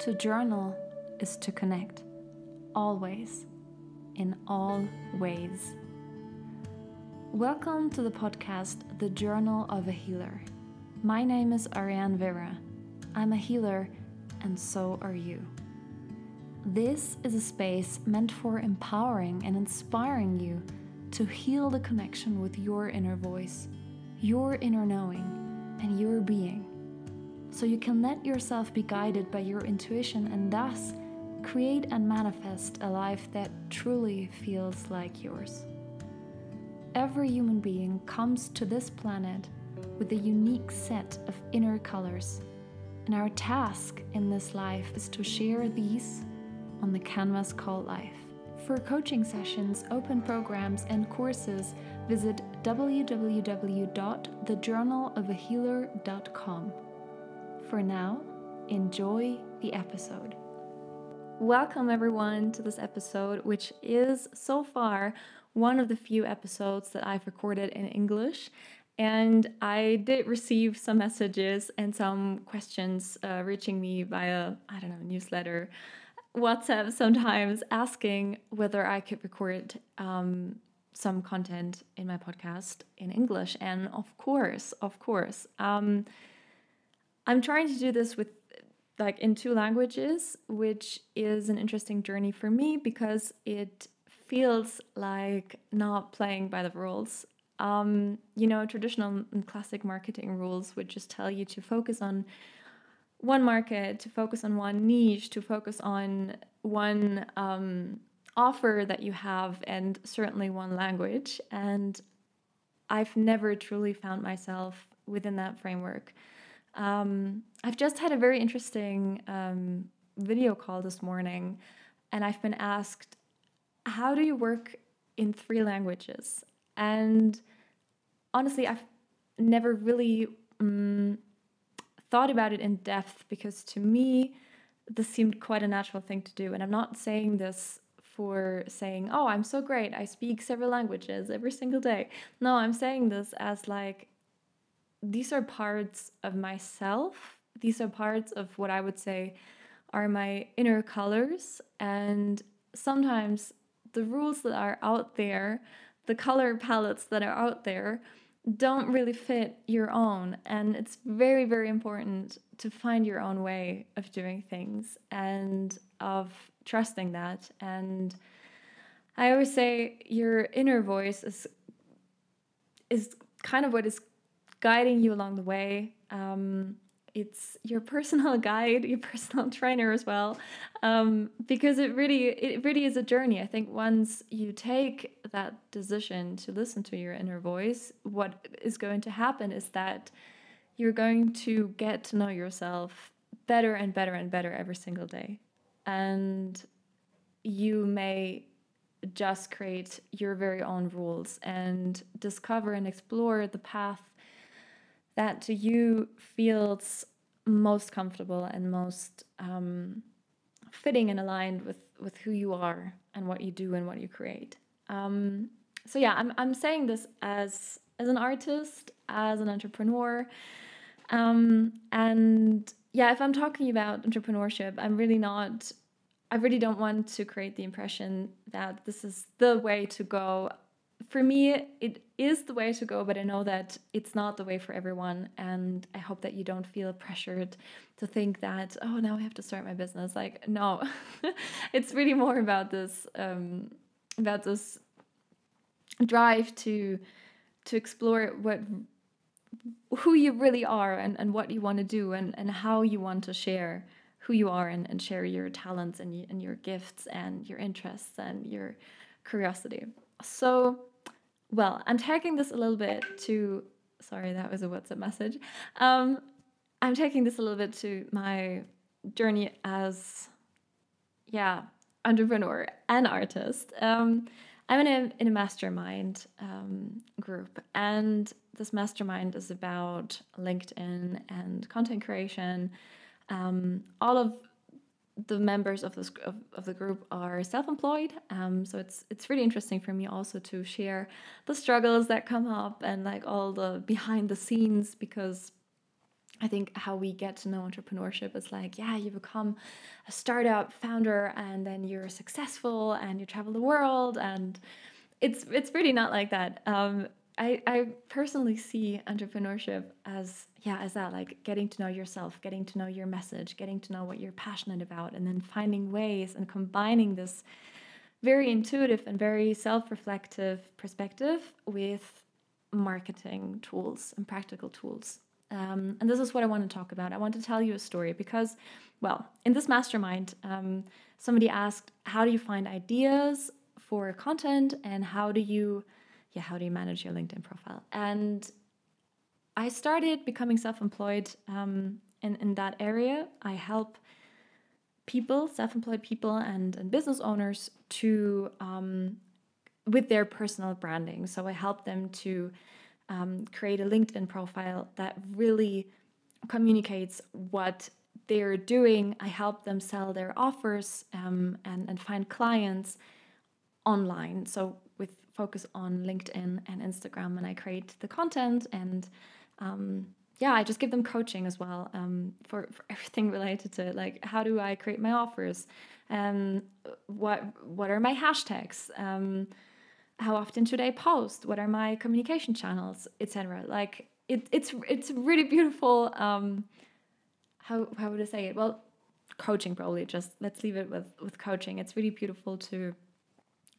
To journal is to connect, always, in all ways. Welcome to the podcast, The Journal of a Healer. My name is Ariane Vera. I'm a healer, and so are you. This is a space meant for empowering and inspiring you to heal the connection with your inner voice, your inner knowing, and your being so you can let yourself be guided by your intuition and thus create and manifest a life that truly feels like yours. Every human being comes to this planet with a unique set of inner colors, and our task in this life is to share these on the canvas called life. For coaching sessions, open programs, and courses, visit www.thejournalofahealer.com. For now, enjoy the episode. Welcome, everyone, to this episode, which is so far one of the few episodes that I've recorded in English. And I did receive some messages and some questions uh, reaching me via, I don't know, newsletter, WhatsApp sometimes asking whether I could record um, some content in my podcast in English. And of course, of course. Um, I'm trying to do this with like in two languages, which is an interesting journey for me because it feels like not playing by the rules. Um, you know, traditional and classic marketing rules would just tell you to focus on one market, to focus on one niche, to focus on one um, offer that you have, and certainly one language. And I've never truly found myself within that framework. Um, I've just had a very interesting um, video call this morning, and I've been asked, How do you work in three languages? And honestly, I've never really um, thought about it in depth because to me, this seemed quite a natural thing to do. And I'm not saying this for saying, oh, I'm so great. I speak several languages every single day. No, I'm saying this as like these are parts of myself. These are parts of what I would say are my inner colors. And sometimes the rules that are out there, the color palettes that are out there, don't really fit your own. And it's very, very important to find your own way of doing things and of trusting that. And I always say your inner voice is is kind of what is guiding you along the way. Um, it's your personal guide, your personal trainer as well, um, because it really it really is a journey. I think once you take that decision to listen to your inner voice, what is going to happen is that you're going to get to know yourself better and better and better every single day, and you may just create your very own rules and discover and explore the path that to you feels most comfortable and most um, fitting and aligned with with who you are and what you do and what you create. Um, so yeah, I'm I'm saying this as as an artist, as an entrepreneur, um, and yeah, if I'm talking about entrepreneurship, I'm really not. I really don't want to create the impression that this is the way to go for me, it is the way to go, but I know that it's not the way for everyone. And I hope that you don't feel pressured to think that, oh, now I have to start my business. Like, no, it's really more about this, um, about this drive to to explore what who you really are and, and what you want to do and, and how you want to share who you are and, and share your talents and, and your gifts and your interests and your curiosity. So well, I'm taking this a little bit to, sorry, that was a WhatsApp message. Um, I'm taking this a little bit to my journey as, yeah, entrepreneur and artist. Um, I'm in a, in a mastermind um, group, and this mastermind is about LinkedIn and content creation. Um, all of the members of this of, of the group are self-employed um, so it's it's really interesting for me also to share the struggles that come up and like all the behind the scenes because I think how we get to know entrepreneurship is like, yeah, you become a startup founder and then you're successful and you travel the world and it's it's really not like that. Um, I, I personally see entrepreneurship as yeah as that like getting to know yourself getting to know your message getting to know what you're passionate about and then finding ways and combining this very intuitive and very self-reflective perspective with marketing tools and practical tools. Um, and this is what i want to talk about. I want to tell you a story because well in this mastermind um, somebody asked how do you find ideas for content and how do you yeah how do you manage your linkedin profile? And i started becoming self-employed um, in, in that area. I help people self-employed people and, and business owners to um, with their personal branding. So i help them to um, create a linkedin profile that really communicates what they're doing. I help them sell their offers um, and, and find clients online. So with focus on LinkedIn and Instagram, and I create the content and um, yeah, I just give them coaching as well um, for, for everything related to like how do I create my offers, um, what what are my hashtags, um, how often should I post, what are my communication channels, etc. Like it, it's it's really beautiful. Um, how how would I say it? Well, coaching probably. Just let's leave it with with coaching. It's really beautiful to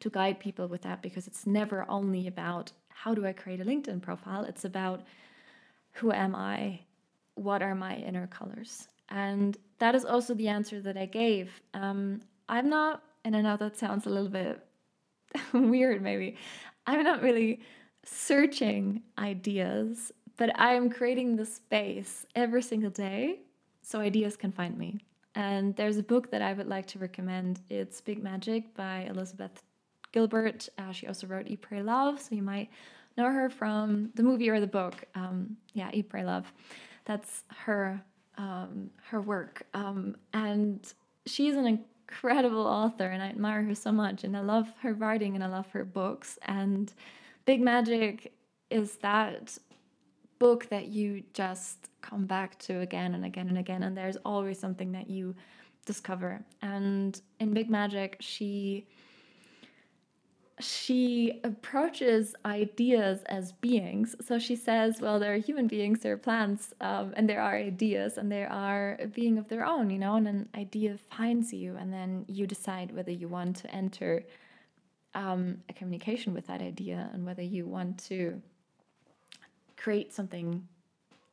to guide people with that because it's never only about how do I create a LinkedIn profile, it's about who am I? What are my inner colors? And that is also the answer that I gave. Um, I'm not, and I know that sounds a little bit weird maybe, I'm not really searching ideas, but I am creating the space every single day so ideas can find me. And there's a book that I would like to recommend. It's Big Magic by Elizabeth Gilbert. Uh, she also wrote Eat, Pray, Love, so you might know her from the movie or the book. Um, yeah, Eat, Pray, Love. That's her um, her work, um, and she's an incredible author, and I admire her so much. And I love her writing, and I love her books. And Big Magic is that book that you just come back to again and again and again, and there's always something that you discover. And in Big Magic, she she approaches ideas as beings. So she says, well, there are human beings, there are plants, um, and there are ideas, and they are a being of their own, you know, and an idea finds you, and then you decide whether you want to enter um, a communication with that idea and whether you want to create something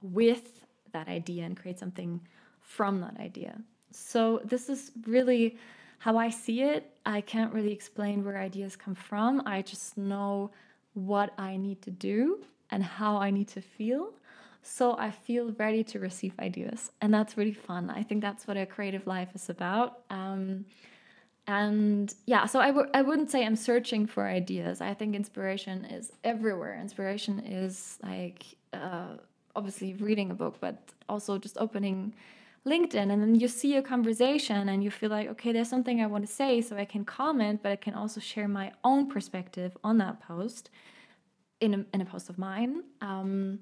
with that idea and create something from that idea. So this is really how I see it, I can't really explain where ideas come from. I just know what I need to do and how I need to feel. So I feel ready to receive ideas. And that's really fun. I think that's what a creative life is about. Um, and yeah, so I w- I wouldn't say I'm searching for ideas. I think inspiration is everywhere. Inspiration is like uh, obviously reading a book, but also just opening LinkedIn and then you see a conversation and you feel like, okay, there's something I want to say, so I can comment, but I can also share my own perspective on that post in a, in a post of mine. Um,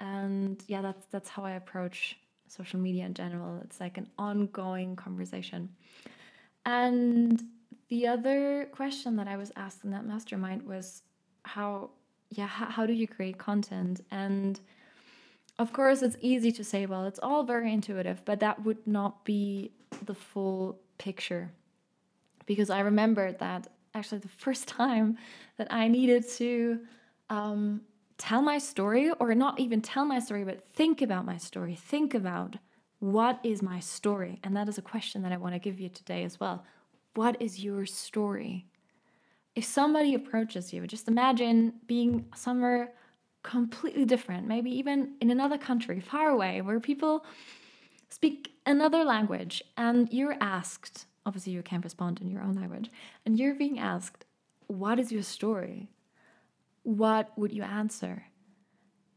and yeah, that's that's how I approach social media in general. It's like an ongoing conversation. And the other question that I was asked in that mastermind was how yeah, how, how do you create content? And of course, it's easy to say, well, it's all very intuitive, but that would not be the full picture. Because I remember that actually the first time that I needed to um, tell my story, or not even tell my story, but think about my story, think about what is my story? And that is a question that I want to give you today as well. What is your story? If somebody approaches you, just imagine being somewhere completely different, maybe even in another country, far away, where people speak another language, and you're asked, obviously, you can't respond in your own language, and you're being asked, What is your story? What would you answer?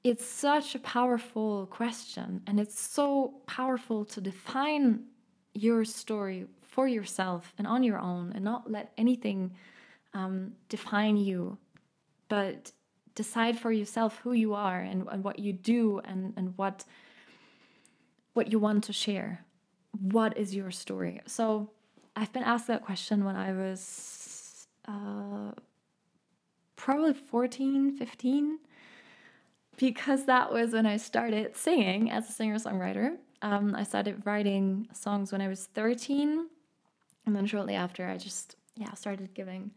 It's such a powerful question, and it's so powerful to define your story for yourself and on your own and not let anything um, define you, but decide for yourself who you are and, and what you do and, and what what you want to share. What is your story? So I've been asked that question when I was uh, probably 14, 15, because that was when I started singing as a singer songwriter. Um, I started writing songs when I was 13. And then shortly after, I just, yeah, started giving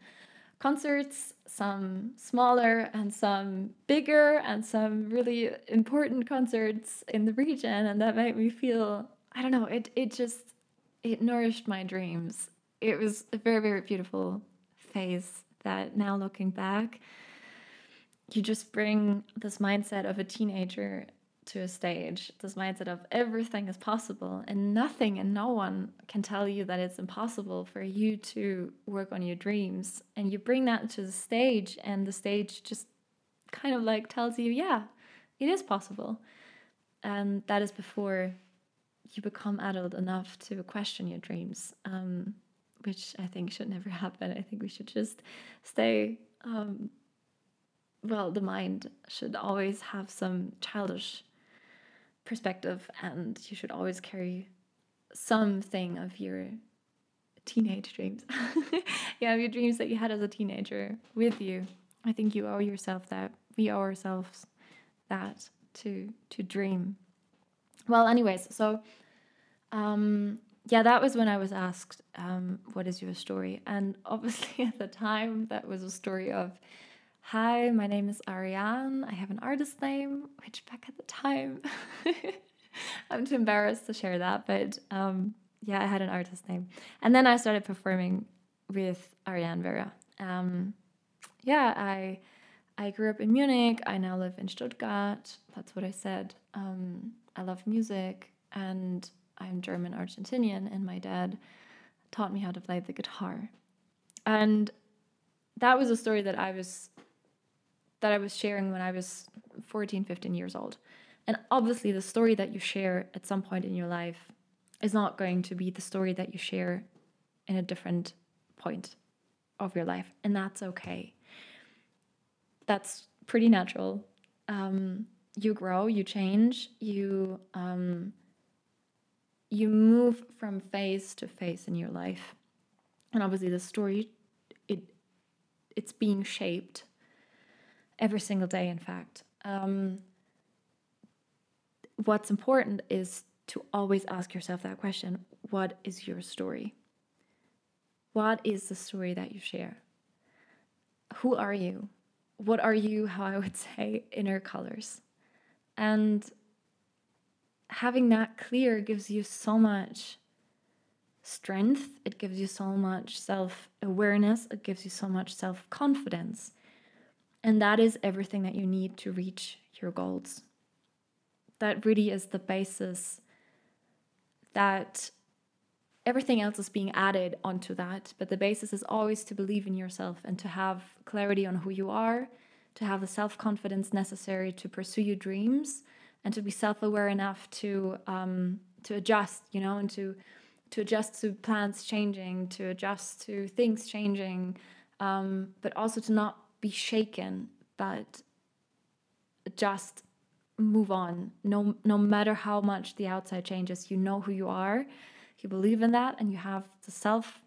concerts, some smaller and some bigger, and some really important concerts in the region. And that made me feel, I don't know, it, it just, it nourished my dreams. It was a very, very beautiful phase that now looking back, you just bring this mindset of a teenager to a stage, this mindset of everything is possible and nothing and no one can tell you that it's impossible for you to work on your dreams. And you bring that to the stage, and the stage just kind of like tells you, yeah, it is possible. And that is before you become adult enough to question your dreams, um, which I think should never happen. I think we should just stay. Um, well, the mind should always have some childish perspective, and you should always carry something of your teenage dreams. yeah, your dreams that you had as a teenager with you. I think you owe yourself that. We owe ourselves that to to dream. Well, anyways, so um, yeah, that was when I was asked, um, "What is your story?" And obviously, at the time, that was a story of Hi, my name is Ariane. I have an artist name, which back at the time, I'm too embarrassed to share that, but um, yeah, I had an artist name. And then I started performing with Ariane Vera. Um, yeah, I I grew up in Munich. I now live in Stuttgart. That's what I said. Um, I love music, and I'm German Argentinian, and my dad taught me how to play the guitar. And that was a story that I was that I was sharing when I was 14, 15 years old. And obviously, the story that you share at some point in your life is not going to be the story that you share in a different point of your life. And that's okay. That's pretty natural. Um, you grow, you change, you um, you move from phase to phase in your life, and obviously the story it it's being shaped every single day, in fact. Um, what's important is to always ask yourself that question what is your story? What is the story that you share? Who are you? What are you, how I would say, inner colors? And having that clear gives you so much strength, it gives you so much self awareness, it gives you so much self confidence and that is everything that you need to reach your goals. That really is the basis that everything else is being added onto that. But the basis is always to believe in yourself and to have clarity on who you are, to have the self confidence necessary to pursue your dreams, and to be self aware enough to um, to adjust, you know, and to to adjust to plans changing, to adjust to things changing, um, but also to not be shaken, but just move on. No, no matter how much the outside changes, you know who you are. You believe in that, and you have the self.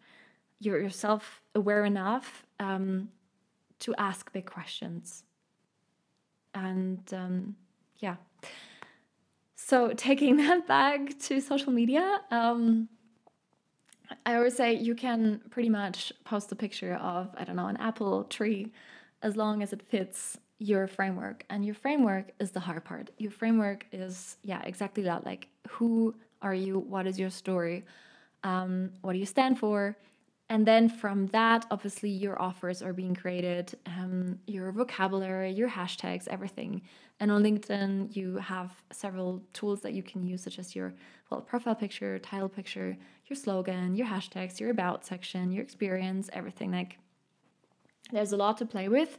You're yourself aware enough um, to ask big questions. And um, yeah. So taking that back to social media, um, I always say you can pretty much post a picture of I don't know an apple tree as long as it fits your framework. And your framework is the hard part. Your framework is, yeah, exactly that. Like, who are you? What is your story? Um, what do you stand for? And then from that, obviously, your offers are being created, um, your vocabulary, your hashtags, everything. And on LinkedIn, you have several tools that you can use, such as your well profile picture, title picture, your slogan, your hashtags, your about section, your experience, everything. Like there's a lot to play with.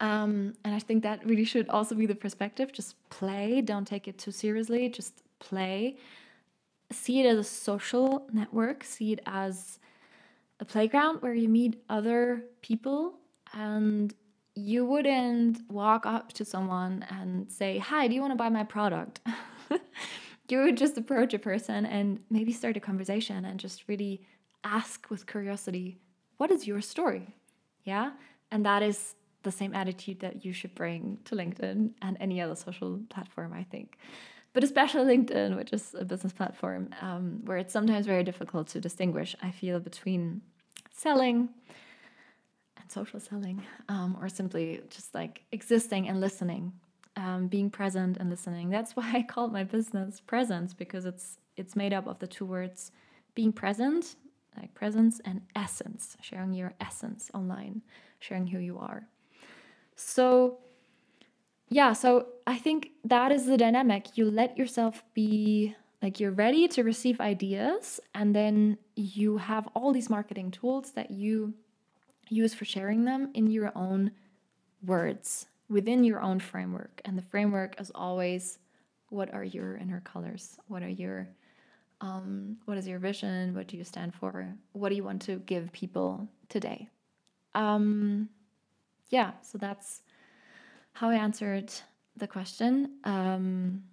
Um, and I think that really should also be the perspective. Just play, don't take it too seriously, just play. See it as a social network, see it as a playground where you meet other people and you wouldn't walk up to someone and say, Hi, do you want to buy my product? you would just approach a person and maybe start a conversation and just really ask with curiosity, what is your story? Yeah. And that is the same attitude that you should bring to LinkedIn and any other social platform, I think. But especially LinkedIn, which is a business platform, um, where it's sometimes very difficult to distinguish, I feel, between selling and social selling, um, or simply just like existing and listening, um, being present and listening. That's why I called my business Presence because it's it's made up of the two words being present, like presence, and essence, sharing your essence online, sharing who you are. So, yeah, so I think that is the dynamic. You let yourself be like you're ready to receive ideas, and then you have all these marketing tools that you use for sharing them in your own words within your own framework. And the framework is always what are your inner colors? What are your um, what is your vision? What do you stand for? What do you want to give people today? Um, yeah, so that's how I answered the question. Um,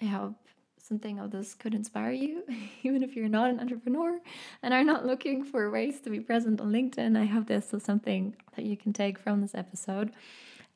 I hope something of this could inspire you, even if you're not an entrepreneur and are not looking for ways to be present on LinkedIn. I hope this is something that you can take from this episode.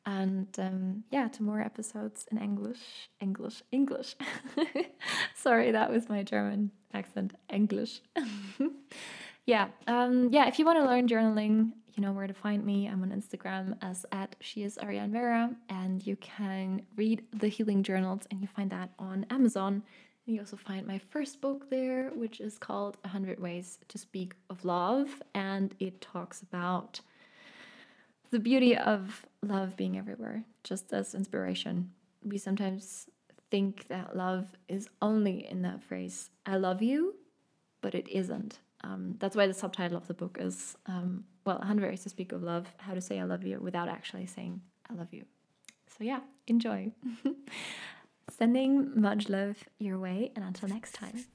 And um, yeah, to more episodes in English, English, English. Sorry, that was my German accent, English. yeah, um, yeah. If you want to learn journaling, you know where to find me. I'm on Instagram as at she is Ariane Vera, and you can read the healing journals, and you find that on Amazon. You also find my first book there, which is called 100 Ways to Speak of Love, and it talks about the beauty of love being everywhere, just as inspiration. We sometimes think that love is only in that phrase, I love you, but it isn't. Um, that's why the subtitle of the book is, um, well, 100 Ways to Speak of Love How to Say I Love You Without Actually Saying I Love You. So, yeah, enjoy. Sending much love your way, and until next time.